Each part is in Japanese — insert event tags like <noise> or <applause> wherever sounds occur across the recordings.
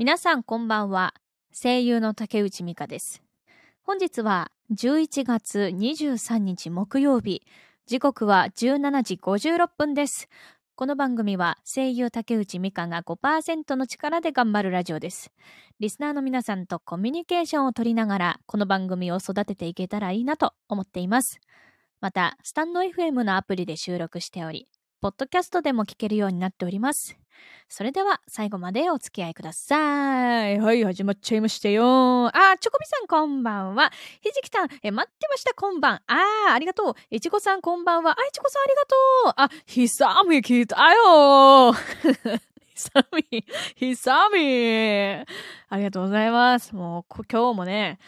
皆さんこんばんは。声優の竹内美香です。本日は11月23日木曜日。時刻は17時56分です。この番組は声優竹内美香が5%の力で頑張るラジオです。リスナーの皆さんとコミュニケーションを取りながら、この番組を育てていけたらいいなと思っています。また、スタンド FM のアプリで収録しており、ポッドキャストでも聞けるようになっております。それでは最後までお付き合いください。はい、始まっちゃいましたよ。あ、チョコビさんこんばんは。ひじきさん、え、待ってました、こんばん。あー、ありがとう。いちごさんこんばんは。あ、いちごさんありがとう。あ、ひさみ聞いたよ。<laughs> ひさみ、ひさみ。ありがとうございます。もう、今日もね、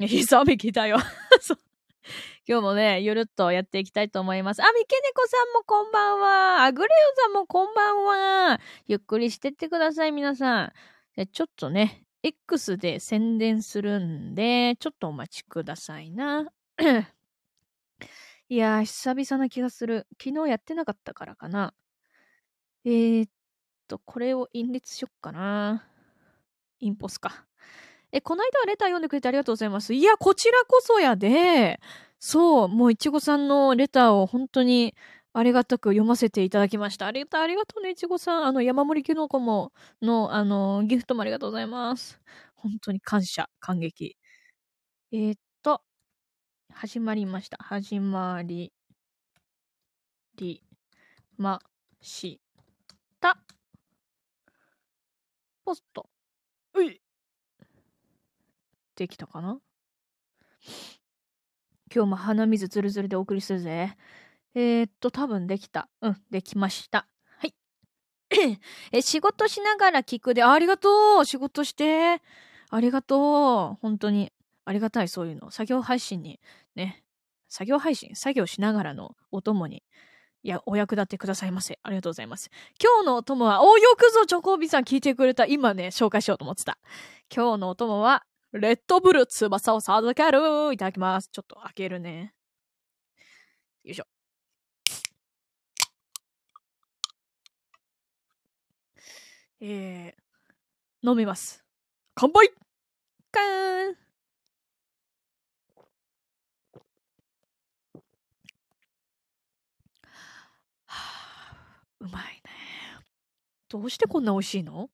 ひさみ聞いたよ。<laughs> 今日もね、ゆるっとやっていきたいと思います。あ、みけねこさんもこんばんは。あぐれよさんもこんばんは。ゆっくりしてってください、皆さん。ちょっとね、X で宣伝するんで、ちょっとお待ちくださいな。<coughs> いやー、久々な気がする。昨日やってなかったからかな。えー、っと、これを印列しよっかな。インポスか。え、この間はレター読んでくれてありがとうございます。いや、こちらこそやで。そう、もういちごさんのレターを本当にありがたく読ませていただきました。ありがとう、ありがとうね、いちごさん。あの、山盛りきのこも、の、あの、ギフトもありがとうございます。本当に感謝、感激。えー、っと、始まりました。始まり、り、ま、した。ポスト。ういできたかな？今日も鼻水ずるずるでお送りするぜ。えー、っと、多分できた。うん、できました。はい。<coughs> え、仕事しながら聞くで、あありがとう仕事してありがとう本当に。ありがたい、そういうの。作業配信に、ね。作業配信作業しながらのお供に。いや、お役立てくださいませ。ありがとうございます。今日のお供は、およくぞチョコビさん聞いてくれた。今ね、紹介しようと思ってた。今日のお供は、レッドブル翼を授けるいただきます。ちょっと開けるね。よいしょ。えー、飲みます。乾杯カーンはあ、うまいね。どうしてこんな美味しいの？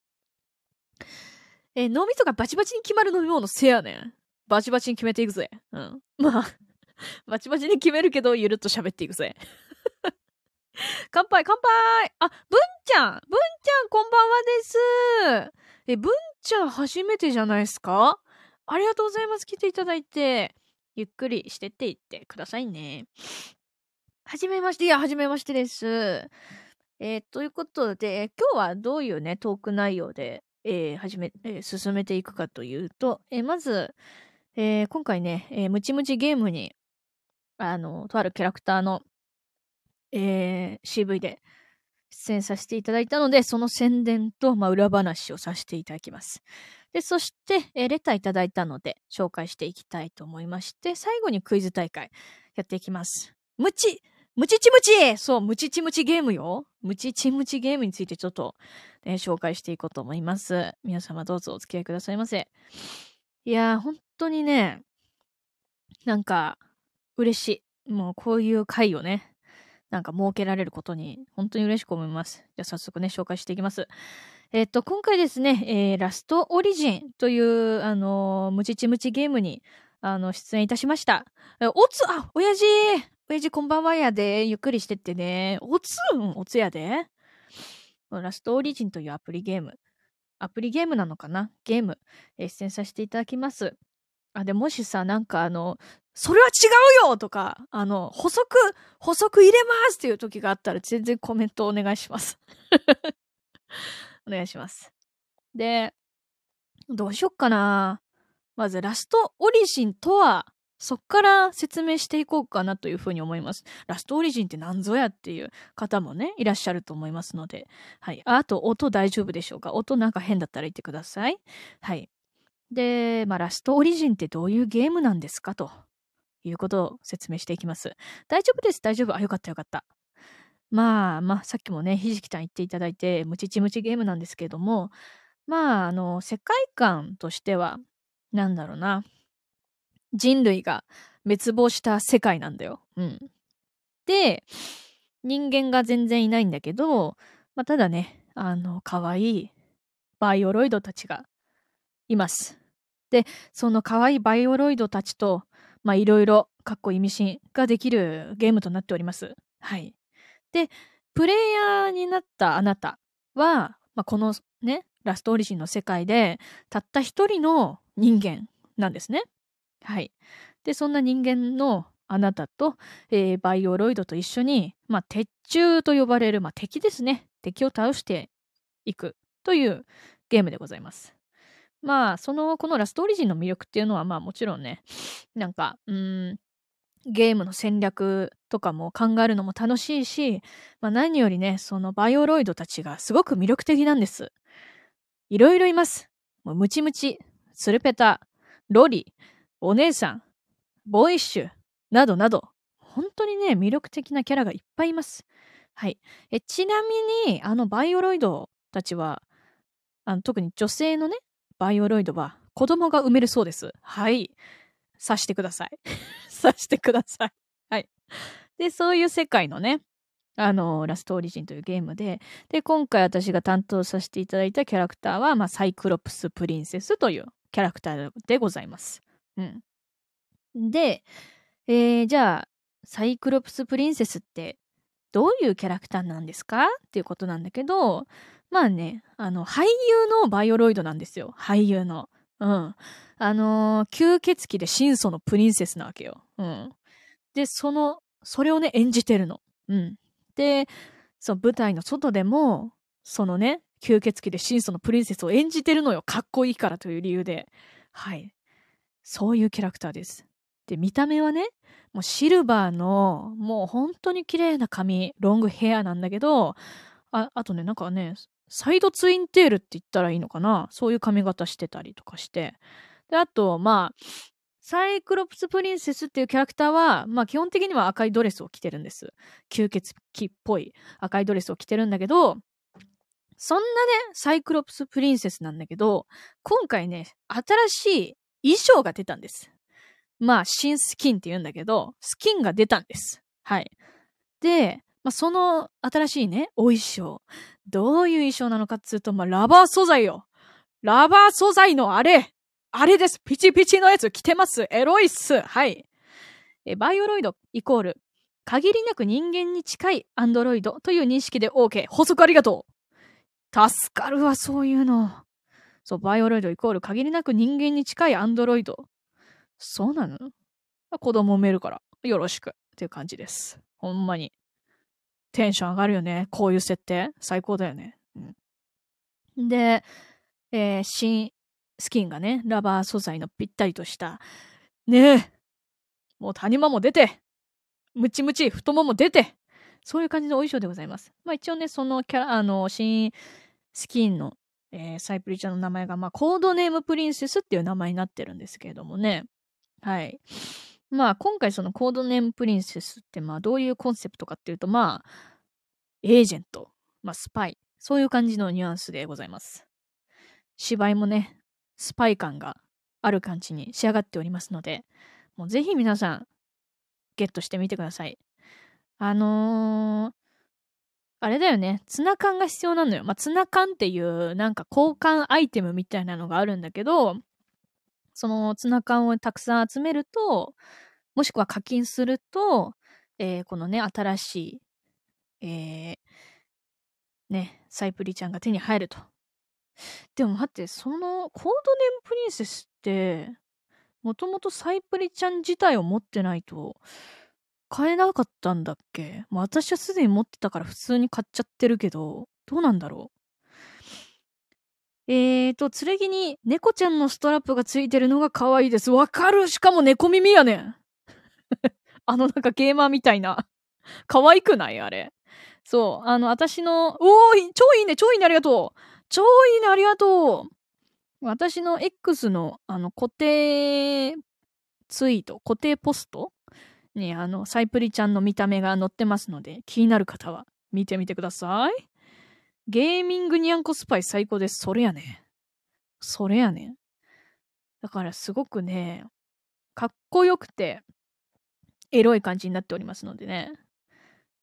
えー脳みそがバチバチに決まる飲み物せやねん。バチバチに決めていくぜ。うん。<laughs> まあ、バチバチに決めるけど、ゆるっと喋っていくぜ。<laughs> 乾杯乾杯あ、文ちゃん文ちゃんこんばんはですえ、文ちゃん初めてじゃないですか？ありがとうございます。来ていただいて。ゆっくりしてっていってくださいね。はじめまして。いや、はじめましてです。えーということで、今日はどういうね、トーク内容でえー、始め、えー進めていくかというと、えーまず、えー今回ね、えームチムチゲームに、あの、とあるキャラクターの、えー CV で出演させていただいたので、その宣伝と、まあ、裏話をさせていただきます。で、そして、えーレターいただいたので、紹介していきたいと思いまして、最後にクイズ大会やっていきます。ムチムチチムチそう、ムチチムチゲームよ。ムチチムチゲームについてちょっと、ね、紹介していこうと思います。皆様どうぞお付き合いくださいませ。いやー、本当にね、なんか、嬉しい。もうこういう回をね、なんか設けられることに、本当に嬉しく思います。じゃあ早速ね、紹介していきます。えっと、今回ですね、えーラストオリジンという、あのームチチムチゲームに、あの、出演いたしました。おつ、あ、親父親父こんばんはやで。ゆっくりしてってね。おつん、おつやで。ラストオリジンというアプリゲーム。アプリゲームなのかなゲーム、えー出演させていただきます。あ、で、もしさ、なんかあの、それは違うよとか、あの、補足、補足入れますっていう時があったら全然コメントお願いします。<laughs> お願いします。で、どうしよっかな。まず、ラストオリジンとは、そっから説明していこうかなというふうに思います。ラストオリジンって何ぞやっていう方もね、いらっしゃると思いますので。はい。あと、音大丈夫でしょうか？音なんか変だったら言ってください。はい。で、まあ、ラストオリジンってどういうゲームなんですかということを説明していきます。大丈夫です、大丈夫。あ、よかったよかった。まあまあ、さっきもね、ひじきさん言っていただいて、ムチチムチゲームなんですけれども、まあ、あの、世界観としては、なんだろうな。人類が滅亡した世界なんだよ。うん。で、人間が全然いないんだけど、まあ、ただね、あの、可愛いバイオロイドたちがいます。で、その可愛いバイオロイドたちと、まあ、いろいろ、かっこ意味深ができるゲームとなっております。はい。で、プレイヤーになったあなたは、まあ、このね、ラストオリジンの世界で、たった一人の人間なんですね。はい。で、そんな人間のあなたと、えー、バイオロイドと一緒に、まあ、鉄柱と呼ばれる、まあ、敵ですね。敵を倒していくというゲームでございます。まあ、その、このラストオリジンの魅力っていうのは、まあもちろんね、<sniffs> なんか、うん、ゲームの戦略とかも考えるのも楽しいし、まあ何よりね、そのバイオロイドたちがすごく魅力的なんです。いろいろいます。もうムチムチ、ツルペタ、ロリ、お姉さん、ボーイッシュ、などなど、本当にね、魅力的なキャラがいっぱいいます。はい。えちなみに、あのバイオロイドたちは、あの特に女性のね、バイオロイドは子供が産めるそうです。はい。刺してください。<laughs> 刺してください。はい。で、そういう世界のね、あの、ラストオリジンというゲームで、で、今回私が担当させていただいたキャラクターは、まあ、サイクロプスプリンセスというキャラクターでございます。うん。で、えー、じゃあ、サイクロプスプリンセスってどういうキャラクターなんですかっていうことなんだけど、まあね、あの、俳優のバイオロイドなんですよ。俳優の。うん。あのー、吸血鬼で真相のプリンセスなわけよ。うん。で、その、それをね、演じてるの。うん。で、そう、舞台の外でも、そのね、吸血鬼で真相のプリンセスを演じてるのよ。かっこいいからという理由で。はい。そういうキャラクターです。で、見た目はね、もうシルバーの、もう本当に綺麗な髪、ロングヘアなんだけど、あ、あとね、なんかね、サイドツインテールって言ったらいいのかな？そういう髪型してたりとかして。で、あと、まあ、サイクロプスプリンセスっていうキャラクターは、まあ基本的には赤いドレスを着てるんです。吸血鬼っぽい赤いドレスを着てるんだけど、そんなね、サイクロプスプリンセスなんだけど、今回ね、新しい衣装が出たんです。まあ、新スキンって言うんだけど、スキンが出たんです。はい。で、まあ、その新しいね、お衣装。どういう衣装なのかっつうと、まあ、ラバー素材よ。ラバー素材のあれ。あれです。ピチピチのやつ着てます。エロいっす。はい。え、バイオロイドイコール、限りなく人間に近いアンドロイドという認識で OK。補足ありがとう。助かるわ、そういうの。そう、バイオロイドイコール限りなく人間に近いアンドロイド。そうなの？子供産めるから、よろしくっていう感じです。ほんまに。テンション上がるよね。こういう設定。最高だよね。うん、で、えー、新スキンがね、ラバー素材のぴったりとした、ねえ、もう谷間も出て、ムチムチ、太もも出て、そういう感じのお衣装でございます。まあ一応ね、そのキャラ、あの、新スキンの、えー、サイプリちゃんの名前が、まあコードネームプリンセスっていう名前になってるんですけれどもね。はい。まあ今回そのコードネームプリンセスってまあどういうコンセプトかっていうとまあエージェント、まあスパイ、そういう感じのニュアンスでございます。芝居もね、スパイ感がある感じに仕上がっておりますので、もうぜひ皆さんゲットしてみてください。あのー、あれだよね。ツナ缶が必要なのよ。まあ、ツナ缶っていうなんか交換アイテムみたいなのがあるんだけど、そのツナ缶をたくさん集めると、もしくは課金すると、えー、このね、新しい、えー、ね、サイプリちゃんが手に入ると。でも待って、そのコードネームプリンセスって、もともとサイプリちゃん自体を持ってないと買えなかったんだっけ？もう私はすでに持ってたから普通に買っちゃってるけど、どうなんだろう？えーと、剣に猫ちゃんのストラップがついてるのが可愛いです。わかるしかも猫耳やねん。<laughs> あのなんかゲーマーみたいな。可愛くない？あれ。そう。あの、私の、おーい超いいね超いいねありがとう超いいねありがとう私の X の、あの、固定ツイート、固定ポストに、あの、サイプリちゃんの見た目が載ってますので、気になる方は見てみてください。ゲーミングニャンコスパイ最高です。それやね。それやね。だからすごくね、かっこよくて、エロい感じになっておりますのでね。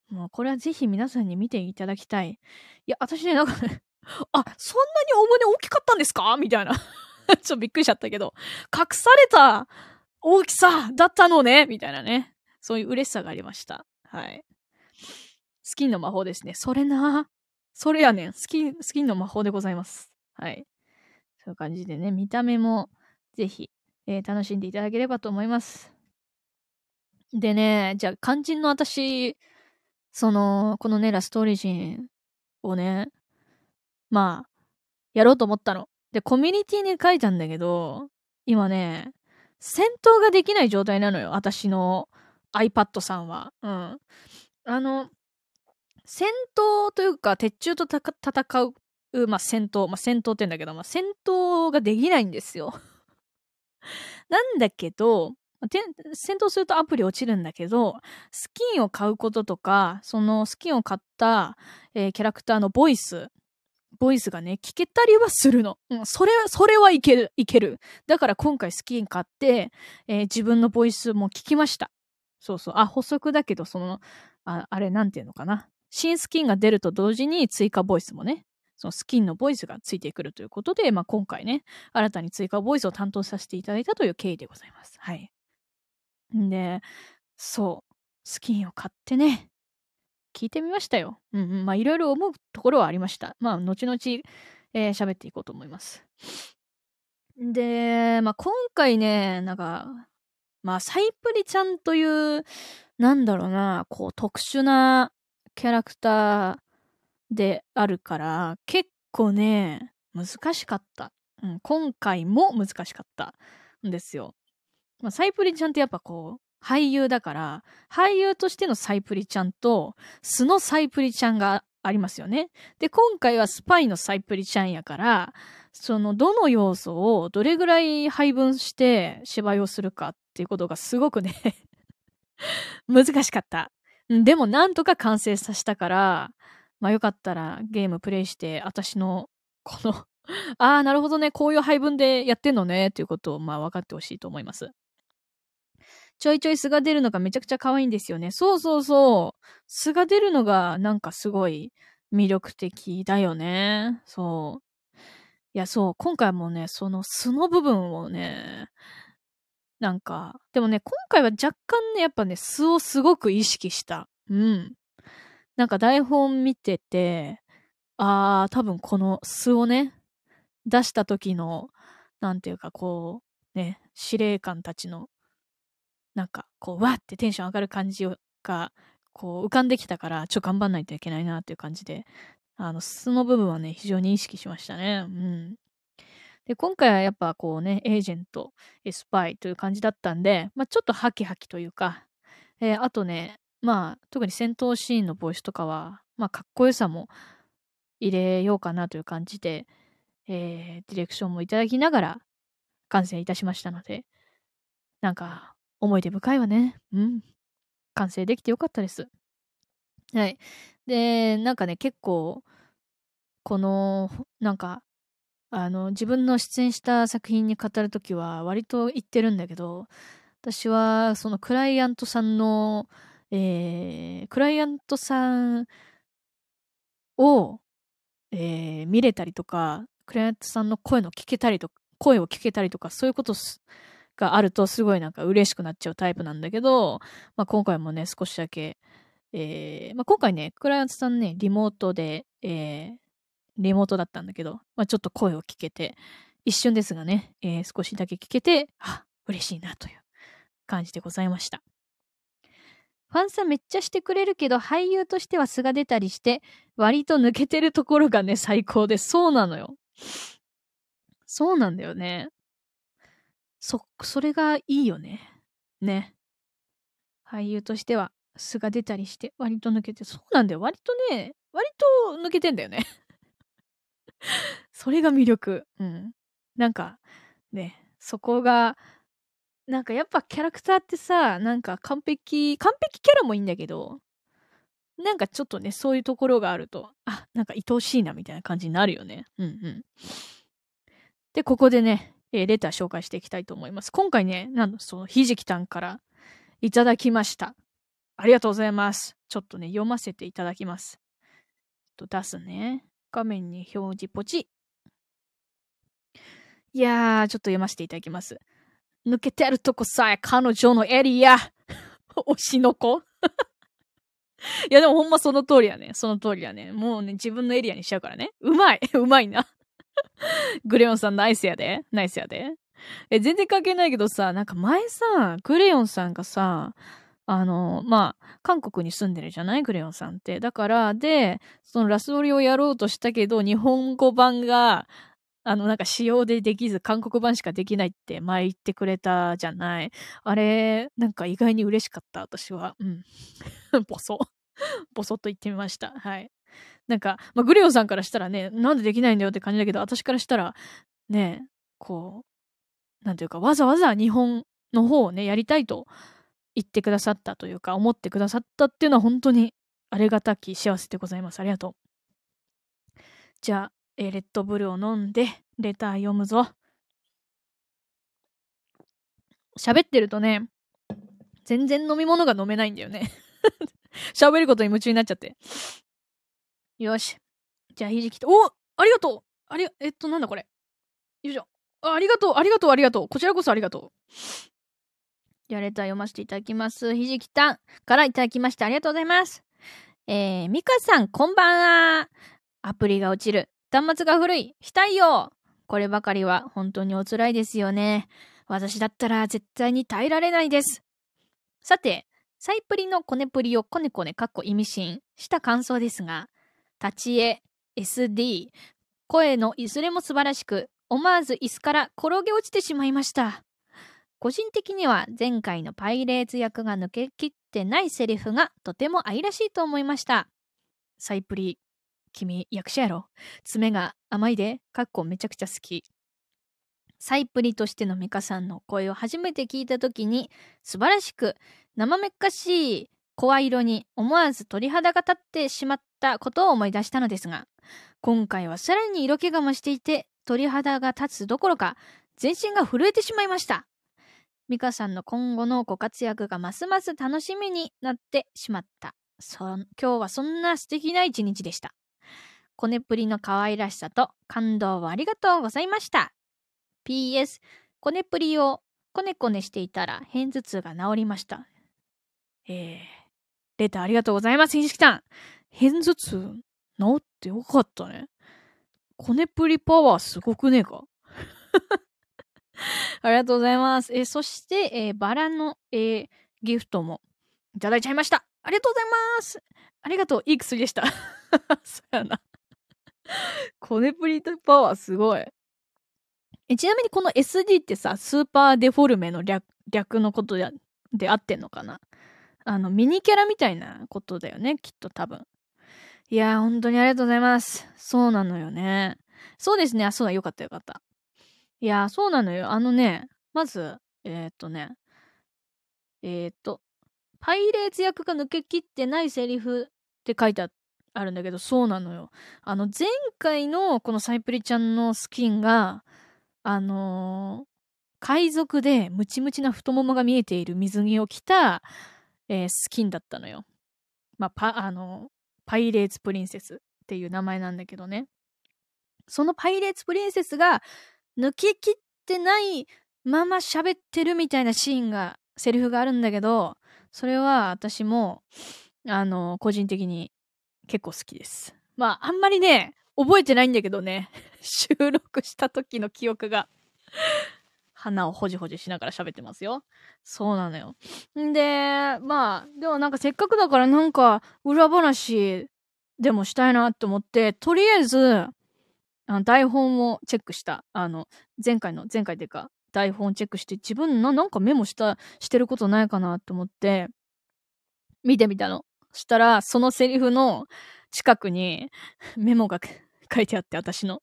もうこれはぜひ皆さんに見ていただきたい。いや、私ね、なんかね、あ、そんなにお胸大きかったんですか？みたいな。<laughs> ちょっとびっくりしちゃったけど、隠された大きさだったのね？みたいなね。そういう嬉しさがありました。はい。スキンの魔法ですね。それな。それやねん。スキン、スキンの魔法でございます。はい。そういう感じでね、見た目もぜひ、えー、楽しんでいただければと思います。でね、じゃあ肝心の私、その、このね、ラストオリジンをね、まあ、やろうと思ったの。で、コミュニティに書いたんだけど、今ね、戦闘ができない状態なのよ。私の iPad さんは。うん。あの、戦闘というか、鉄柱と戦う、まあ、戦闘、まあ、戦闘って言うんだけど、まあ、戦闘ができないんですよ。<laughs> なんだけど、戦闘するとアプリ落ちるんだけど、スキンを買うこととか、そのスキンを買った、えー、キャラクターのボイス、ボイスがね、聞けたりはするの。うん、それは、それはいける、いける。だから今回スキン買って、えー、自分のボイスも聞きました。そうそう。あ、補足だけど、その、ああれなんていうのかな。新スキンが出ると同時に追加ボイスもね、そのスキンのボイスがついてくるということで、まあ、今回ね、新たに追加ボイスを担当させていただいたという経緯でございます。はい。んで、そう、スキンを買ってね、聞いてみましたよ。うんうん。まあ、いろいろ思うところはありました。まあ、後々、えー、喋っていこうと思います。で、まあ、今回ね、なんか、まあ、サイプリちゃんという、なんだろうな、こう、特殊なキャラクターであるから、結構ね、難しかった。うん、今回も難しかったんですよ。まあ、サイプリちゃんってやっぱこう、俳優だから、俳優としてのサイプリちゃんと、素のサイプリちゃんがありますよね。で、今回はスパイのサイプリちゃんやから、その、どの要素をどれぐらい配分して芝居をするかっていうことがすごくね <laughs> 難しかった。でもなんとか完成させたから、まあよかったらゲームプレイして、私のこの <laughs> ああ、なるほどね、こういう配分でやってんのね、っていうことをまあ分かってほしいと思います。ちょいちょい素が出るのがめちゃくちゃ可愛いんですよね。そうそうそう。素が出るのがなんかすごい魅力的だよね。そう。いや、そう。今回もね、その素の部分をね、なんか、でもね、今回は若干ね、やっぱね、素をすごく意識した。うん。なんか台本見てて、あー、多分この素をね、出した時の、なんていうかこう、ね、司令官たちの、なんか、こう、わってテンション上がる感じが、こう、浮かんできたから、ちょ頑張んないといけないなっていう感じで、あの、素の部分はね、非常に意識しましたね。うん。で、今回はやっぱこうね、エージェント、スパイという感じだったんで、まあちょっとハキハキというか、えー、あとね、まあ特に戦闘シーンのボイスとかは、まあかっこよさも入れようかなという感じで、えー、ディレクションもいただきながら完成いたしましたので、なんか思い出深いわね。うん。完成できてよかったです。はい。で、なんかね、結構、この、なんか、あの、自分の出演した作品に語るときは割と言ってるんだけど、私はそのクライアントさんの、えー、クライアントさんを、えー、見れたりとか、クライアントさんの声の聞けたりとか、声を聞けたりとか、そういうことがあるとすごいなんか嬉しくなっちゃうタイプなんだけど、まあ、今回もね、少しだけ、えー、まあ、今回ね、クライアントさんね、リモートで、えー、リモートだったんだけど、まあ、ちょっと声を聞けて、一瞬ですがね、えー、少しだけ聞けて、あ、嬉しいなという感じでございました。ファンさんめっちゃしてくれるけど、俳優としては素が出たりして、割と抜けてるところがね、最高で、そうなのよ。そうなんだよね。そ、それがいいよね。ね。俳優としては素が出たりして、割と抜けて、そうなんだよ。割とね、割と抜けてんだよね。<laughs> それが魅力。うん。なんか、ね、そこが、なんかやっぱキャラクターってさ、なんか完璧、完璧キャラもいいんだけど、なんかちょっとね、そういうところがあると、あ、なんか愛おしいなみたいな感じになるよね。うんうん。で、ここでね、えー、レター紹介していきたいと思います。今回ね、なんその、ひじきたんからいただきました。ありがとうございます。ちょっとね、読ませていただきます。と出すね。画面に表示ポチ。いやー、ちょっと読ませていただきます。抜けてるとこさえ彼女のエリア。推しの子 <laughs> いやでもほんまその通りやね。その通りやね。もうね、自分のエリアにしちゃうからね。うまい。<laughs> うまいな。<laughs> グレヨンさんナイスやで。ナイスやで。え、全然関係ないけどさ、なんか前さ、グレヨンさんがさ、あの、まあ、韓国に住んでるじゃない？グレヨンさんって。だから、で、そのラスオリをやろうとしたけど、日本語版が、あの、なんか仕様でできず、韓国版しかできないって前言ってくれたじゃない。あれ、なんか意外に嬉しかった、私は。うん。<laughs> ボソ。<laughs> ボソっと言ってみました。はい。なんか、まあ、グレオさんからしたらね、なんでできないんだよって感じだけど、私からしたら、ね、こう、なんていうか、わざわざ日本の方をね、やりたいと言ってくださったというか、思ってくださったっていうのは本当にありがたき幸せでございます。ありがとう。じゃあ、えー、レッドブルを飲んで、レター読むぞ。喋ってるとね、全然飲み物が飲めないんだよね <laughs> 喋ることに夢中になっちゃって。よし。じゃあ、ひじきと、おありがとうあり、えっと、なんだこれ。よいしょ。あありがとうありがとうありがとうこちらこそありがとう。じゃあ、レター読ませていただきます。ひじきたんからいただきましてありがとうございます。えー、みかさん、こんばんは。アプリが落ちる。端末が古い。したいよ。こればかりは本当にお辛いですよね。私だったら絶対に耐えられないです。さて、サイプリのコネプリをコネコネかっこ意味深した感想ですが、立ち絵、SD、声のいずれも素晴らしく、思わず椅子から転げ落ちてしまいました。個人的には前回のパイレーツ役が抜けきってないセリフがとても愛らしいと思いました。サイプリ、君役者やろ爪が甘いで、かっこめちゃくちゃ好き。サイプリとしてのミカさんの声を初めて聞いた時に素晴らしく生めっかしい声色に思わず鳥肌が立ってしまったことを思い出したのですが、今回はさらに色気が増していて、鳥肌が立つどころか、全身が震えてしまいました。ミカさんの今後のご活躍がますます楽しみになってしまった。そ今日はそんな素敵な一日でした。コネプリの可愛らしさと感動をありがとうございました。PS、コネプリをコネコネしていたら片頭痛が治りました。えー、レターありがとうございます、ひじきさん。片頭痛？治ってよかったね。コネプリパワーすごくねえか？<laughs> ありがとうございます。えそして、えー、バラの、えー、ギフトもいただいちゃいました。ありがとうございますありがとう。いい薬でした。そうやな。コネプリパワーすごい。えちなみにこの SD ってさ、スーパーデフォルメの略略のことでで合ってんのかな？あの、ミニキャラみたいなことだよね、きっと多分。いやー、本当にありがとうございます。そうなのよね。そうですね。あ、そうだ、よかったよかった。いや、そうなのよ。あのね、まず、えー、っとね、えー、っと、パイレーツ役が抜けきってないセリフって書いてあるんだけど、そうなのよ。あの、前回のこのサイプリちゃんのスキンが、あのー、海賊でムチムチな太ももが見えている水着を着たえー、スキンだったのよ。まあ、パ、あの、パイレーツプリンセスっていう名前なんだけどね。そのパイレーツプリンセスが抜けきってないまま喋ってるみたいなシーンが、セリフがあるんだけど、それは私も、あの、個人的に結構好きです。まあ、あんまりね、覚えてないんだけどね、<laughs> 収録した時の記憶が鼻をほじほじしながら喋ってますよ。そうなのよ。んで、まあ、でもなんかせっかくだからなんか裏話でもしたいなって思って、とりあえず、あの台本をチェックした。あの、前回の、前回っていうか、台本チェックして、自分な、なんかメモした、してることないかなって思って、見てみたの。したら、そのセリフの近くにメモが <laughs> 書いてあって、私の。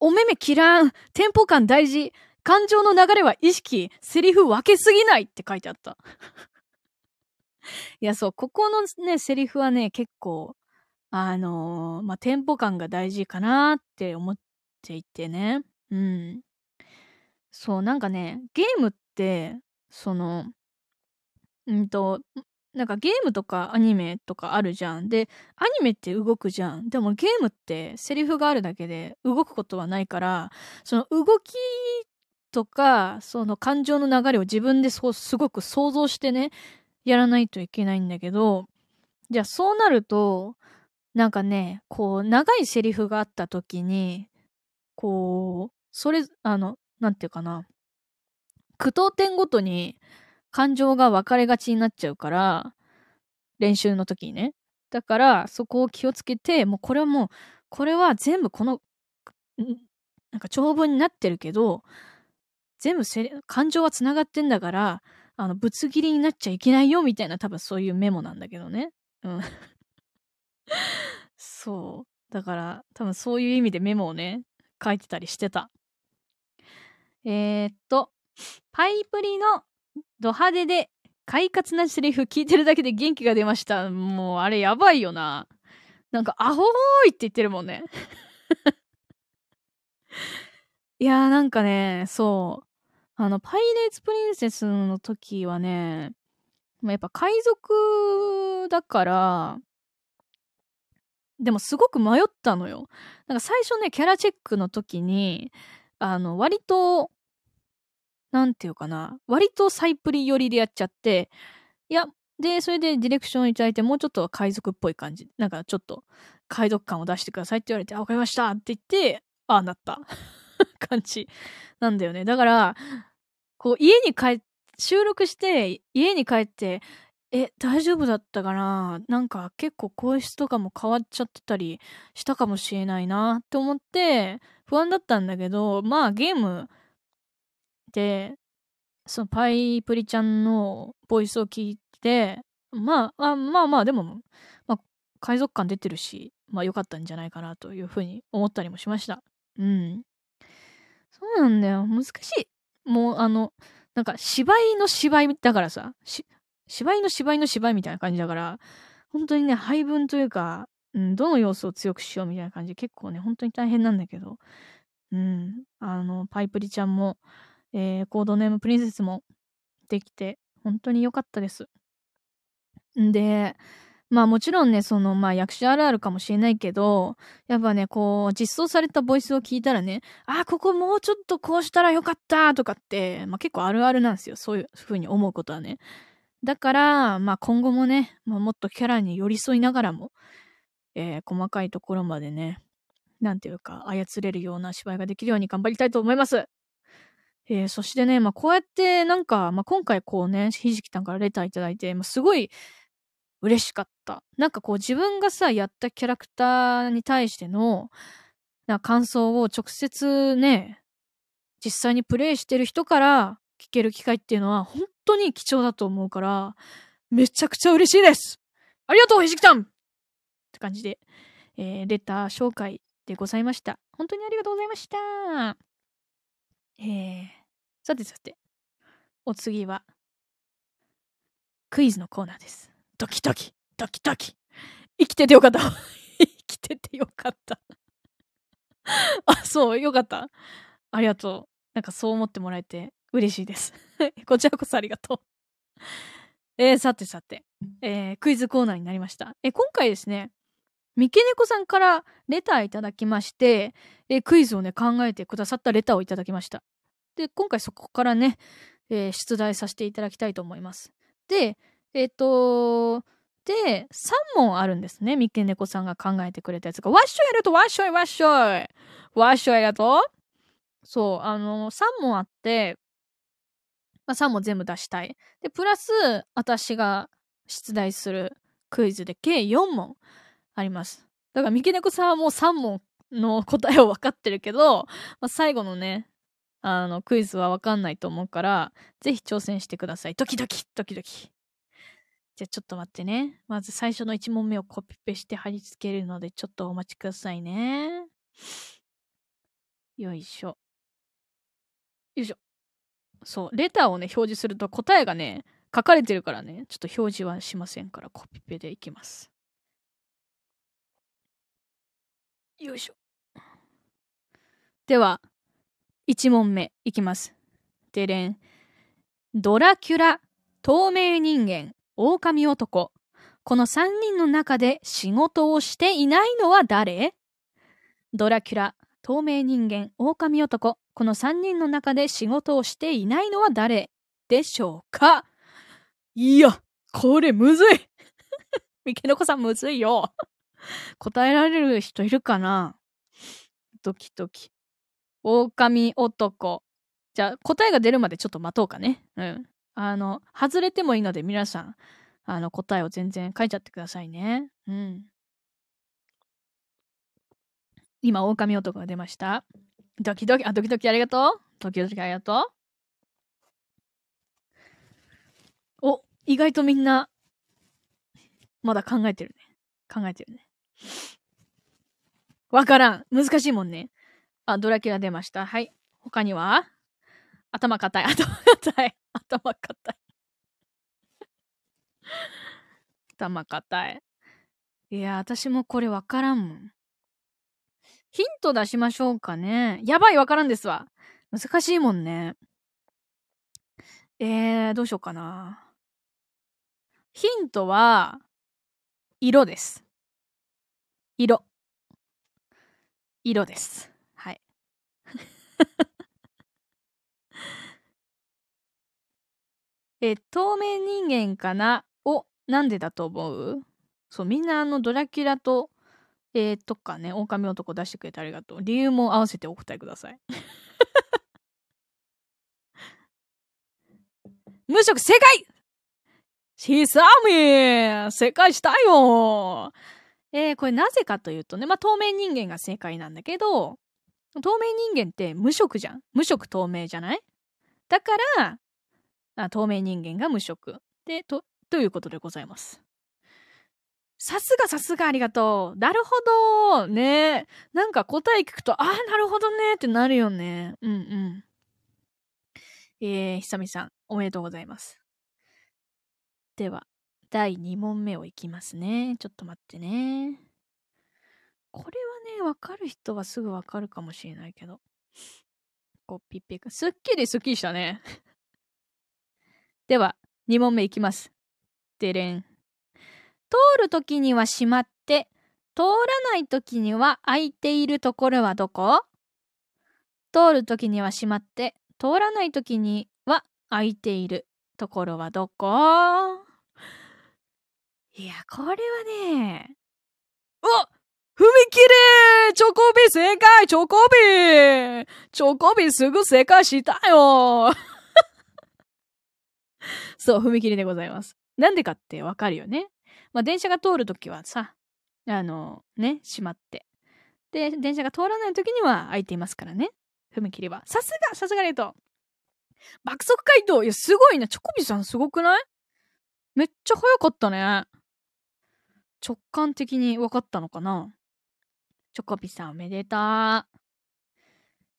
お目目切らんテンポ感大事感情の流れは意識、セリフ分けすぎないって書いてあった。<laughs> いや、そう、ここのね、セリフはね、結構、あのー、まあ、テンポ感が大事かなって思っていてね。うん。そう、なんかね、ゲームって、その、うんと、なんかゲームとかアニメとかあるじゃん。で、アニメって動くじゃん。でもゲームってセリフがあるだけで動くことはないから、その動きとか、その感情の流れを自分でそうすごく想像してね、やらないといけないんだけど、じゃあそうなると、なんかね、こう、長いセリフがあった時に、こう、それ、あの、なんていうかな、句読点ごとに感情が分かれがちになっちゃうから、練習の時にね。だから、そこを気をつけて、もうこれはもう、これは全部この、なんか長文になってるけど、全部感情は繋がってんだから、あの、ぶつ切りになっちゃいけないよ、みたいな多分そういうメモなんだけどね。うん。そう。だから、多分そういう意味でメモをね、書いてたりしてた。えー、っと、パイプリのド派手で快活なセリフ聞いてるだけで元気が出ました。もうあれやばいよな。なんかアホーいって言ってるもんね。<laughs> いやーなんかね、そう。あの、パイレーツプリンセスの時はね、まあやっぱ海賊だから、でもすごく迷ったのよ。なんか最初ね、キャラチェックの時に、あの、割と、なんていうかな、割とサイプリ寄りでやっちゃって、いや、で、それでディレクションいただいて、もうちょっと海賊っぽい感じ。なんかちょっと、海賊感を出してくださいって言われて、あ、わかりましたって言って、ああ、なった。<laughs> 感じなんだよね。だから、こう、家に帰って、収録して、家に帰って、え、大丈夫だったかな？なんか結構声質とかも変わっちゃってたりしたかもしれないなって思って不安だったんだけど、まあゲームで、そのパイプリちゃんのボイスを聞いて、まあ、あまあまあでも、まあ海賊感出てるし、まあ良かったんじゃないかなというふうに思ったりもしました。うん。そうなんだよ。難しい。もうあの、なんか芝居の芝居だからさ、芝居の芝居の芝居みたいな感じだから、本当にね、配分というか、うん、どの要素を強くしようみたいな感じで結構ね、本当に大変なんだけど、うん、あの、パイプリちゃんも、えー、コードネームプリンセスもできて、本当に良かったです。んで、まあもちろんね、その、まあ役者あるあるかもしれないけど、やっぱね、こう、実装されたボイスを聞いたらね、あ、ここもうちょっとこうしたらよかったとかって、まあ結構あるあるなんですよ。そういう風に思うことはね。だから、まあ今後もね、まあ、もっとキャラに寄り添いながらも、えー、細かいところまでね、なんていうか、操れるような芝居ができるように頑張りたいと思います。えー、そしてね、まあこうやってなんか、まあ今回こうね、ひじきさんからレターいただいて、まあ、すごい嬉しかった。なんかこう自分がさ、やったキャラクターに対しての、な感想を直接ね、実際にプレイしてる人から聞ける機会っていうのは本当に貴重だと思うから、めちゃくちゃ嬉しいですありがとうひじきさんって感じで、えー、レター紹介でございました。本当にありがとうございました。えー、さてさて、お次は、クイズのコーナーです。ドキドキ、ドキドキ。生きててよかった。<laughs> 生きててよかった。<laughs> あ、そう、よかった。ありがとう。なんかそう思ってもらえて嬉しいです。<laughs> こちらこそありがとう。<laughs> えー、さてさて、えー、クイズコーナーになりました。えー、今回ですね、三毛猫さんからレターいただきまして、え、クイズをね、考えてくださったレターをいただきました。で、今回そこからね、え、出題させていただきたいと思います。で、えっ、とで、3問あるんですね。三毛猫さんが考えてくれたやつが。わっしょいありがとわっしょいわっしょいわっしょいありがとそう、あの、3問あって、まあ、3問全部出したい。で、プラス、私が出題するクイズで計4問あります。だから、三毛猫さんはもう3問の答えを分かってるけど、まあ、最後のね、あの、クイズは分かんないと思うから、ぜひ挑戦してください。ドキドキ、ドキドキ。じゃあちょっと待ってね。まず最初の1問目をコピペして貼り付けるので、ちょっとお待ちくださいね。よいしょ。よいしょ。そう、レターをね、表示すると答えがね、書かれてるからね、ちょっと表示はしませんから、コピペでいきます。よいしょ。では、1問目いきます。でれん。ドラキュラ、透明人間、狼男。この3人の中で仕事をしていないのは誰？ドラキュラ、透明人間、狼男。この3人の中で仕事をしていないのは誰？でしょうか？いや、これむずい <laughs> 三毛の子さんむずいよ答えられる人いるかな？ドキドキ。狼男。じゃあ、答えが出るまでちょっと待とうかね。うん。あの、外れてもいいので、皆さん、あの、答えを全然書いちゃってくださいね。うん。今、狼男が出ました。ドキドキ、あ、ドキドキありがとう。ドキドキありがとう。お、意外とみんな、まだ考えてるね。考えてるね。わからん。難しいもんね。あ、ドラキュラ出ました。はい。他には？頭硬い。頭硬い。頭硬い。頭硬い。いや、私もこれわからんもん。ヒント出しましょうかね。やばい、わからんですわ。難しいもんね。えー、どうしようかな。ヒントは、色です。色。色です。はい。<laughs> え、透明人間かな？を、なんでだと思う？そう、みんなあの、ドラキュラと、えー、とかね、狼男出してくれてありがとう。理由も合わせてお答えください。<laughs> 無職正解ひさみ正解したよえー、これなぜかというとね、まあ、透明人間が正解なんだけど、透明人間って無色じゃん無色透明じゃない？だから、あ透明人間が無色。で、と、ということでございます。さすがさすがありがとう。なるほど。ねなんか答え聞くと、ああ、なるほどねってなるよね。うんうん。えー、ひさみさん、おめでとうございます。では、第2問目をいきますね。ちょっと待ってね。これはね、わかる人はすぐわかるかもしれないけど。こう、ピッピッすっきりすっきりしたね。では、2問目いきます。でれん。通るときには閉まって、通らないときには空いているところはどこ？通るときには閉まって、通らないときには空いているところはどこ？いや、これはね、お踏切!チョコビ正解!チョコビ!チョコビすぐ正解したよ! <laughs> そう、踏切でございます。なんでかってわかるよね。まあ、電車が通るときはさ、あの、ね、閉まって。で、電車が通らないときには開いていますからね。踏切は。さすがさすがありがとう爆速回答いや、すごいな。チョコビさんすごくない？めっちゃ早かったね。直感的に分かったのかな？チョコビさんおめでとう。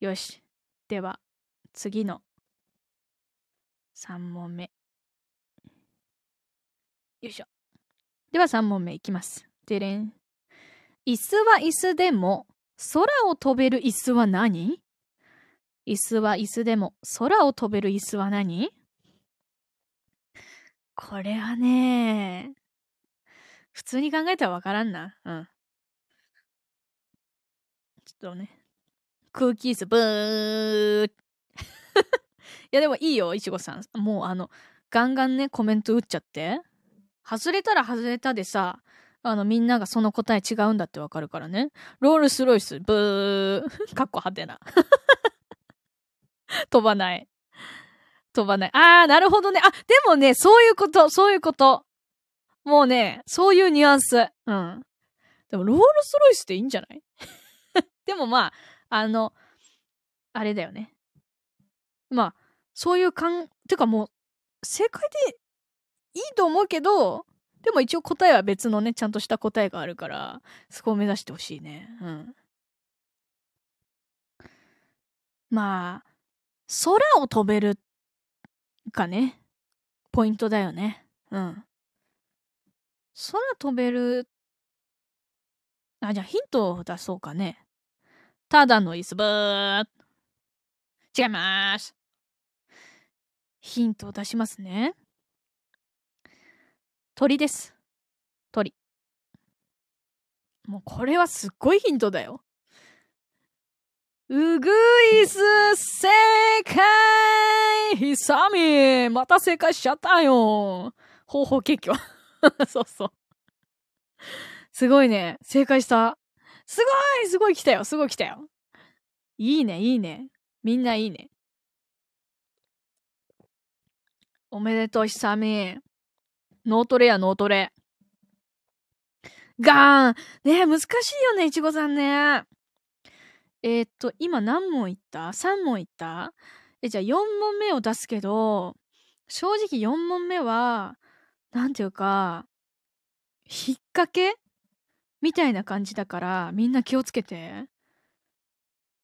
よし。では、次の3問目。よいしょ。では3問目いきます。でれん。椅子は椅子でも、空を飛べる椅子は何？椅子は椅子でも、空を飛べる椅子は何？これはね、普通に考えたらわからんな。うん。ちょっとね。空気椅子、ブー <laughs> いやでもいいよ、いちごさん。もうあの、ガンガンね、コメント打っちゃって。外れたら外れたでさ、あの、みんながその答え違うんだってわかるからね。ロールスロイス、ブー。<laughs> かっこはてな。<laughs> 飛ばない。飛ばない。あー、なるほどね。あ、でもね、そういうこと、そういうこと。もうね、そういうニュアンス。うん。でも、ロールスロイスっていいんじゃない？<laughs> でもまあ、あの、あれだよね。まあ、そういう感、てかもう、正解でいいと思うけど、でも一応答えは別のね、ちゃんとした答えがあるから、そこを目指してほしいね。うん。まあ、空を飛べるがね、ポイントだよね。うん。空飛べる、あ、じゃあヒントを出そうかね。ただの椅子、ブー違います。ヒントを出しますね。鳥です。鳥。もうこれはすっごいヒントだよ。うぐいす正解ひさみまた正解しちゃったよ方法結局。<laughs> そうそう。すごいね。正解した。すごいすごい来たよすごい来たよ。いいね、いいね。みんないいね。おめでとう、ひさみ。脳トレや、脳トレ。ガーンね難しいよね、いちごさんね。えー、っと、今何問いった ?3 問いった？え、じゃあ4問目を出すけど、正直4問目は、なんていうか、引っ掛け？みたいな感じだから、みんな気をつけて。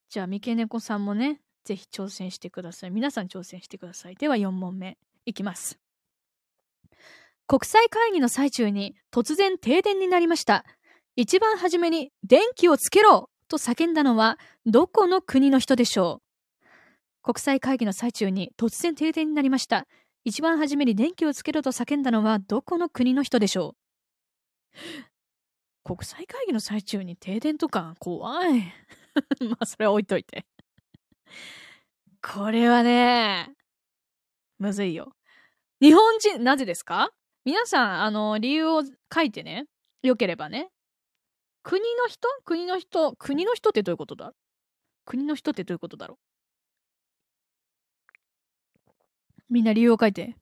じゃあ、三毛猫さんもね、ぜひ挑戦してください。皆さん挑戦してください。では4問目いきます。国際会議の最中に突然停電になりました。一番初めに電気をつけろと叫んだのはどこの国の人でしょう国際会議の最中に突然停電になりました。一番初めに電気をつけろと叫んだのはどこの国の人でしょう国際会議の最中に停電とか？怖い。<laughs> まあそれは置いといて。これはね、むずいよ。日本人、なぜですか？皆さん、あの、理由を書いてね。よければね。国の人？国の人、国の人ってどういうことだ？国の人ってどういうことだろう？みんな理由を書いて。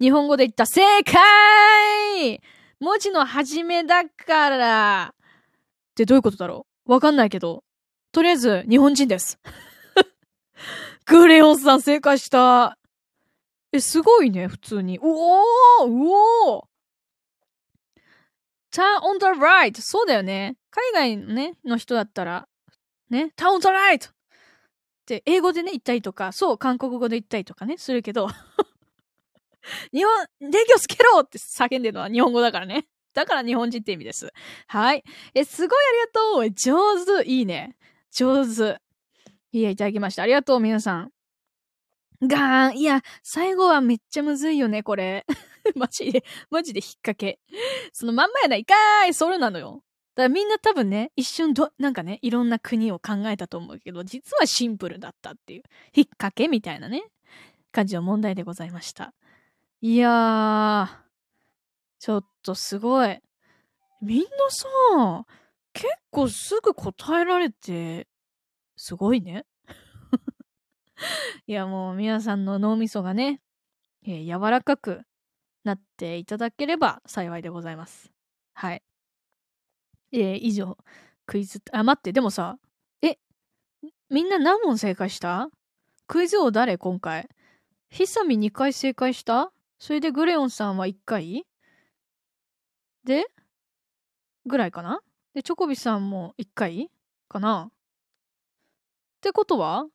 日本語で言った正解文字の始めだからってどういうことだろう？わかんないけど。とりあえず、日本人です。<laughs> グレオンさん正解した。え、すごいね、普通に。うおーうおー turn on the right そうだよね。海外のね、の人だったら、ね、turn on the right って英語でね、言ったりとか、そう、韓国語で言ったりとかね、するけど日本、電気をつけろって叫んでるのは日本語だからね。だから日本人って意味です。はい。え、すごいありがとう上手いいね。上手。いや、いただきました。ありがとう、皆さん。ガーンいや、最後はめっちゃむずいよね、これ。<laughs> マジで、マジで引っ掛け。そのまんまやないかーいそれなのよ。だからみんな多分ね、一瞬ど、なんかね、いろんな国を考えたと思うけど、実はシンプルだったっていう、引っ掛けみたいなね、感じの問題でございました。いやー、ちょっとすごい。みんなさ、結構すぐ答えられて、すごいね。<laughs> いやもう皆さんの脳みそがね、えー、柔らかくなっていただければ幸いでございます。はい。えー、以上、クイズ、あ、待って、でもさ、え、みんな何問正解した？クイズ王誰？今回。ヒサミ2回正解した？それでグレオンさんは1回？でぐらいかな？で、チョコビさんも1回かな？ってことは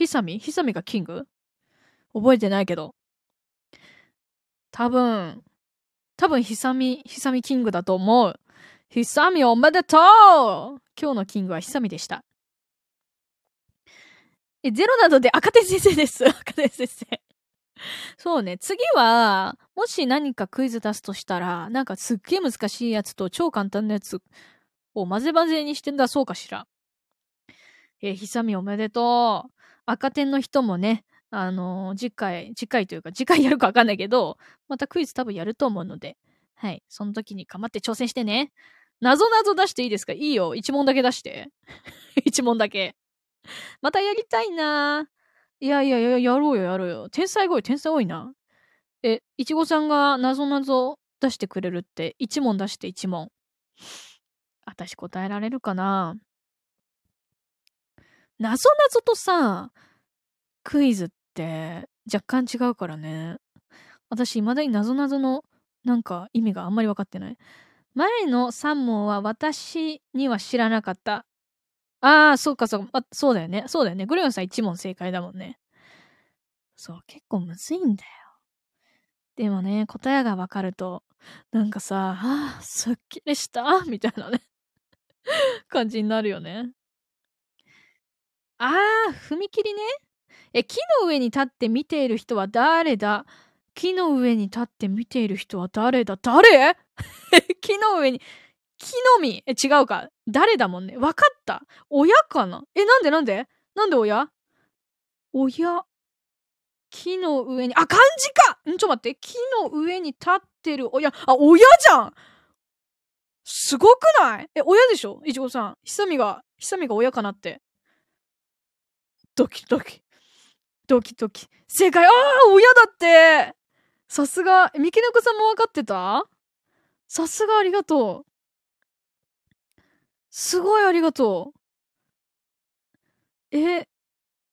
ヒサミヒサミがキング覚えてないけど。多分、多分ヒサミ、ヒサミキングだと思う。ヒサミおめでとう今日のキングはヒサミでした。え、ゼロなどで赤手先生です。<laughs> 赤手先生。そうね。次は、もし何かクイズ出すとしたら、なんかすっげえ難しいやつと超簡単なやつを混ぜ混ぜにして出そうかしら。えー、ひさみおめでとう。赤点の人もね、あのー、次回、次回というか、次回やるかわかんないけど、またクイズ多分やると思うので、はい。その時に頑張って挑戦してね。謎謎出していいですか？いいよ。一問だけ出して。<laughs> 一問だけ。またやりたいないやいやいや、やろうよ、やろうよ。天才多い、天才多いな。え、いちごさんが謎謎出してくれるって、一問出して一問。私答えられるかな？謎謎とさ、クイズって若干違うからね。私、未だに謎々のなんか意味があんまり分かってない。前の3問は私には知らなかった。ああ、そうかそうか、あ、そうだよね。そうだよね。グレオンさん1問正解だもんね。そう、結構むずいんだよ。でもね、答えが分かると、なんかさ、ああ、すっきりしたみたいなね感じになるよね。ああ、踏切ね。え、木の上に立って見ている人は誰だ？木の上に立って見ている人は誰だ？誰？<laughs> 木の上に、木の実？え、違うか。誰だもんね。わかった。親かな？え、なんで？なんで？なんで親？親。木の上に、あ、漢字かんちょっと待って。木の上に立ってる親。あ、親じゃんすごくない？え、親でしょ？いちごさん。ひさみが、ひさみが親かなって。ドキドキ。ドキドキ。正解ああ親だってさすが。三毛猫さんも分かってた？さすがありがとう。すごいありがとう。え、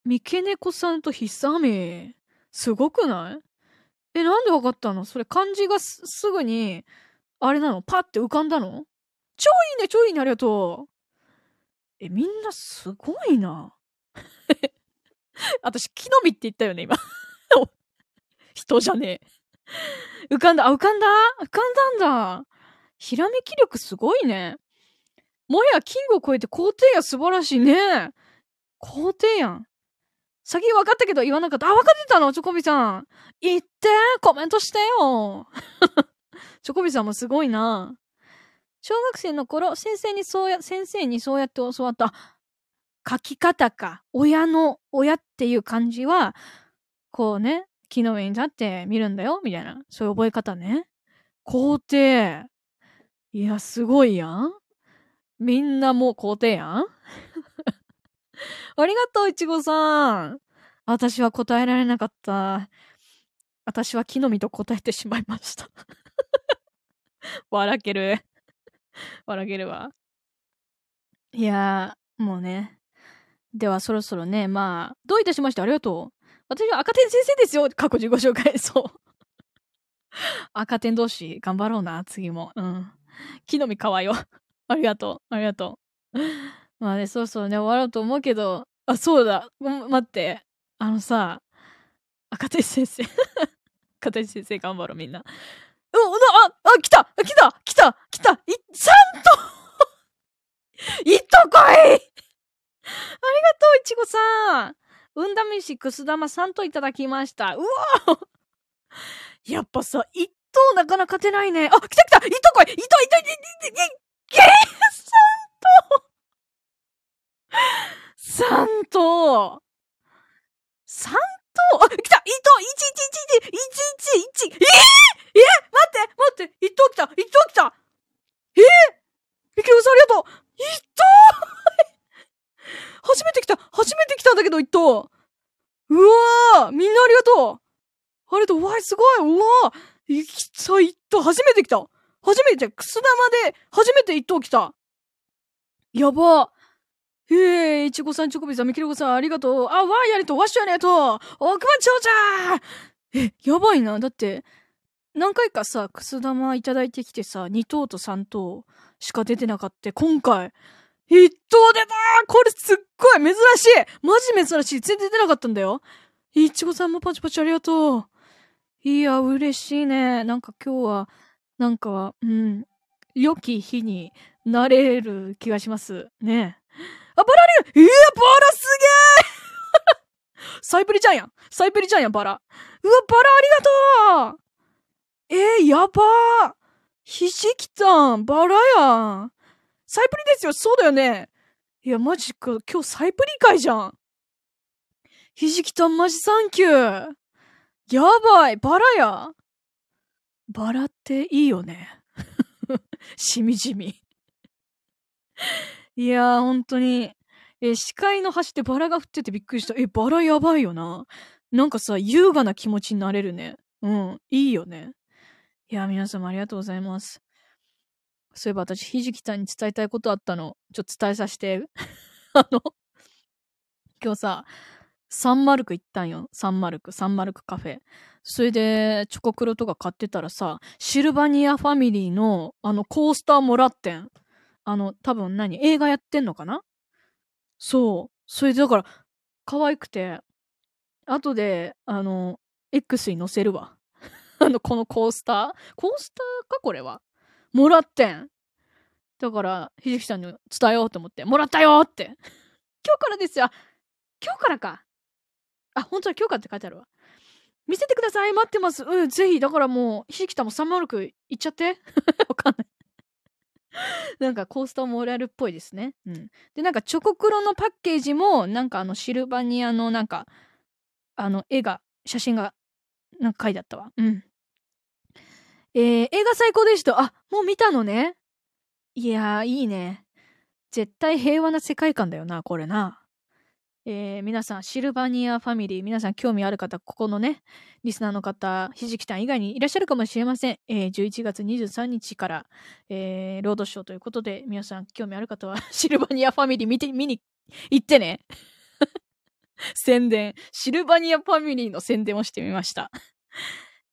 三毛猫さんとひさみ？すごくない？え、なんで分かったの？それ漢字がすぐに、あれなの？パッて浮かんだの？超いいね超いいねありがとう。え、みんなすごいな。<laughs> 私、木の実って言ったよね、今。<laughs> 人じゃねえ。浮かんだ、あ、浮かんだ？浮かんだんだ。ひらめき力すごいね。もやキングを超えて皇帝や素晴らしいね。皇帝やん。先分かったけど言わなかった。あ、分かってたの？チョコビさん。言ってコメントしてよ <laughs> チョコビさんもすごいな。小学生の頃、先生にそうや、先生にそうやって教わった。書き方か。親の、親っていう漢字は、こうね、木の上に立って見るんだよ、みたいな。そういう覚え方ね。皇帝。いや、すごいやん。みんなもう皇帝やん。<laughs> ありがとう、いちごさん。私は答えられなかった。私は木の実と答えてしまいました <laughs> 笑ける。笑けるわ。いやー、もうね。では、そろそろね、まあ、どういたしましてありがとう。私は赤点先生ですよ。過去自己紹介。そう。<laughs> 赤点同士、頑張ろうな、次も。うん。木の実かわよ。<laughs> ありがとう。ありがとう。まあね、そろそろね、終わろうと思うけど、あ、そうだ。待って。あのさ、赤点先生。<laughs> 赤点先生頑張ろう、みんな。うあ、あ、来た来た来た来たい、ちゃんといっとこいありがとう、いちごさん。うんだめしくす玉さんといただきました。うわやっぱさ、一等なかなか勝てないね。あ、来た来た。いっとこい。いっといっといいっといゲーさんとさんとあ、来た。いっと !1111111! えぇ、ー、え、待って待って。一等来た。一等来た。えぇ、ー、ミケオさんありがとう。一等初めて来た初めて来たんだけど一等うわーみんなありがとう。ありがとううわすごい。うわーきた一等初めて来た。初めて、くす玉で初めて一等来た。やばええー、いちごさん、チョコビさん、みきろこさん、ありがとう。あ、わーやりと、わっしょやりとう。億万長者。え、やばいな。だって、何回かさ、くす玉いただいてきてさ、2等と3等しか出てなかった。今回、1等出たこれすっごい珍しいマジ珍しい全然出なかったんだよ。いちごさんもパチパチありがとう。いや、嬉しいね。なんか今日は、なんか、うん、良き日になれる気がします。ね。あ、バラあるいや、バラすげえ <laughs> サイプリちゃんやん。サイプリちゃんやん、バラ。うわ、バラありがとうえー、やばーひじきたん、バラやん。サイプリですよ、そうだよね。いや、マジか、今日サイプリ会じゃん。ひじきたん、マジサンキュー。やばい、バラや。バラっていいよね。<laughs> しみじみ。いやー、ほんとに。え、視界の端でバラが降っててびっくりした。え、バラやばいよな。なんかさ、優雅な気持ちになれるね。うん、いいよね。いや、皆様ありがとうございます。そういえば私、ひじきさんに伝えたいことあったの。ちょっと伝えさせて。<laughs> あの、今日さ、サンマルク行ったんよ。サンマルク、サンマルクカフェ。それで、チョコクロとか買ってたらさ、シルバニアファミリーの、あの、コースターもらってん。あの、多分何映画やってんのかな？そう。それでだから、可愛くて、後で、あの、X に載せるわ。<laughs> あの、このコースター？コースターかこれは？もらってん。だから、ひじきさんに伝えようと思って、もらったよって。今日からですよ。今日からか。あ、本当は許可って書いてあるわ。見せてください待ってますうん、ぜひ。だからもう、ひじきたも306行っちゃって <laughs> わかんない。なんかコースターもらえるっぽいですね。うん。で、なんかチョコクロのパッケージも、なんかあのシルバニアのなんか、あの絵が、写真が、なんか書いてあったわ。うん。えー、映画最高でした。あ、もう見たのね。いやー、いいね。絶対平和な世界観だよな、これな。えー、皆さん、シルバニアファミリー、皆さん興味ある方、ここのね、リスナーの方、ひじきたん以外にいらっしゃるかもしれません。えー、11月23日から、えー、ロードショーということで、皆さん興味ある方は、<laughs> シルバニアファミリー見て、見に行ってね。<laughs> 宣伝。シルバニアファミリーの宣伝をしてみました。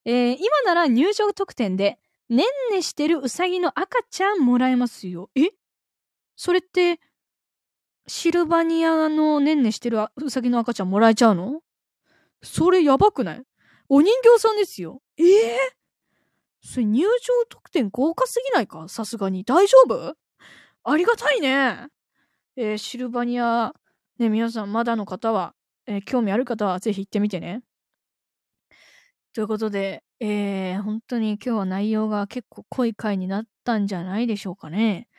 えー、今なら入場特典で、ねんねしてるうさぎの赤ちゃんもらえますよ。え？それって、シルバニアのねんねしてるうさぎの赤ちゃんもらえちゃうの？それやばくない？お人形さんですよ。ええー、それ入場特典豪華すぎないか？さすがに。大丈夫？ありがたいね。えー、シルバニア、ね、皆さんまだの方は、えー、興味ある方はぜひ行ってみてね。ということで、えー、本当に今日は内容が結構濃い回になったんじゃないでしょうかね。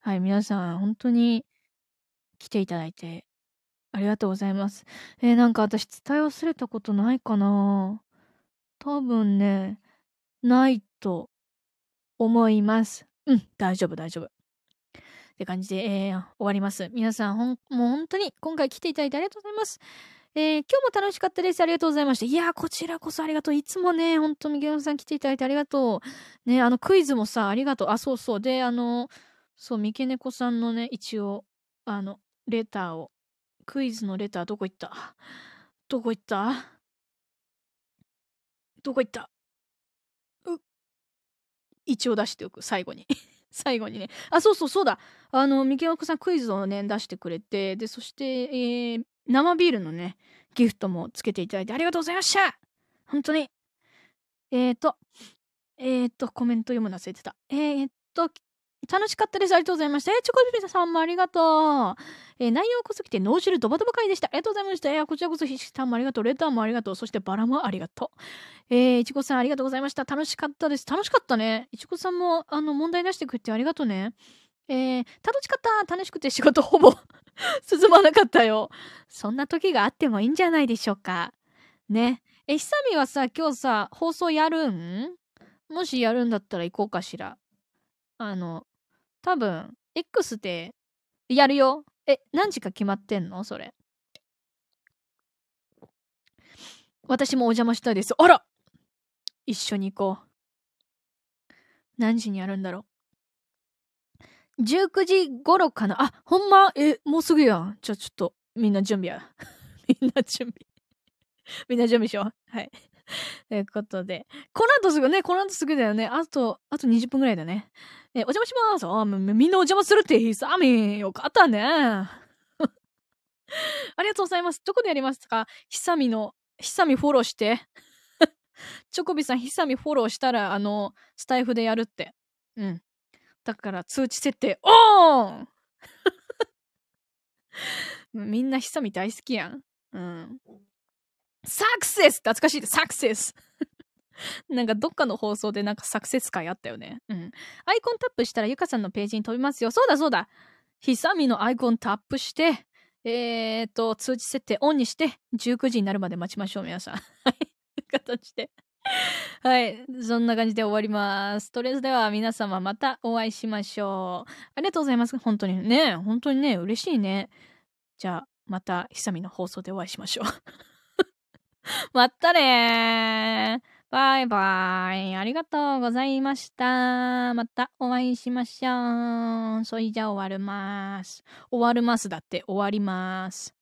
はい、皆さん本当に来ていただいて、ありがとうございます。えー、なんか私伝え忘れたことないかな多分ね、ないと思います。うん、大丈夫、大丈夫。って感じで、えー、終わります。皆さん、ほん、もう本当に今回来ていただいてありがとうございます。えー、今日も楽しかったです。ありがとうございました。いやこちらこそありがとう。いつもね、ほんと、みげのさん来ていただいてありがとう。ね、あの、クイズもさ、ありがとう。あ、そうそう。で、あの、そう、三毛猫さんのね、一応、あの、レターを。クイズのレターどこ行った？どこ行った？どこ行った？う一応出しておく、最後に。<laughs> 最後にね。あ、そうそうそうだ。あの、三毛奥さんクイズをね、出してくれて、で、そして、えー、生ビールのね、ギフトもつけていただいてありがとうございました本当に。えーと、えーと、コメント読むの忘れてた。えーと、楽しかったです。ありがとうございました。えー、チョコビビさんもありがとう。えー、内容こそきて脳汁ドバドバ回でした。ありがとうございました。えー、こちらこそひしさんもありがとう。レターもありがとう。そしてバラもありがとう。えー、いちごさんありがとうございました。楽しかったです。楽しかったね。いちごさんも、あの、問題出してくれてありがとうね。えー、楽しかった楽しくて仕事ほぼ <laughs> 進まなかったよ。そんな時があってもいいんじゃないでしょうか。ね。え、ひさみはさ、今日さ、放送やるん？もしやるんだったら行こうかしら。あの、多分、X でやるよ。え、何時か決まってんの？それ。私もお邪魔したいです。あら一緒に行こう。何時にやるんだろう。19時頃かな。あ、ほんま？え、もうすぐやん。じゃあちょっと、みんな準備や。<laughs> みんな準備。みんな準備しよう。はい。ということで。この後すぐね、この後すぐだよね。あと、あと20分ぐらいだね。え、お邪魔します。あ、みんなお邪魔するって、ひさみ。よかったね。<laughs> ありがとうございます。どこでやりますか？ひさみの、ひさみフォローして。チョコビさん、ひさみフォローしたら、あの、スタイフでやるって。うん。だから通知設定、オン <laughs> みんなひさみ大好きやん。うん。サクセス懐かしいサクセス <laughs> なんかどっかの放送でなんかサクセス会あったよね。うん。アイコンタップしたらゆかさんのページに飛びますよ。そうだそうだ。ひさみのアイコンタップして、えーと、通知設定オンにして、19時になるまで待ちましょう、皆さん。はい。<laughs> 形で。<laughs> はい。そんな感じで終わります。とりあえずでは皆様またお会いしましょう。ありがとうございます。本当にね。本当にね、嬉しいね。じゃあ、また、ひさみの放送でお会いしましょう。<laughs> まったねー。バイバイ。ありがとうございました。またお会いしましょう。それじゃ終わります。終わるますだって終わります。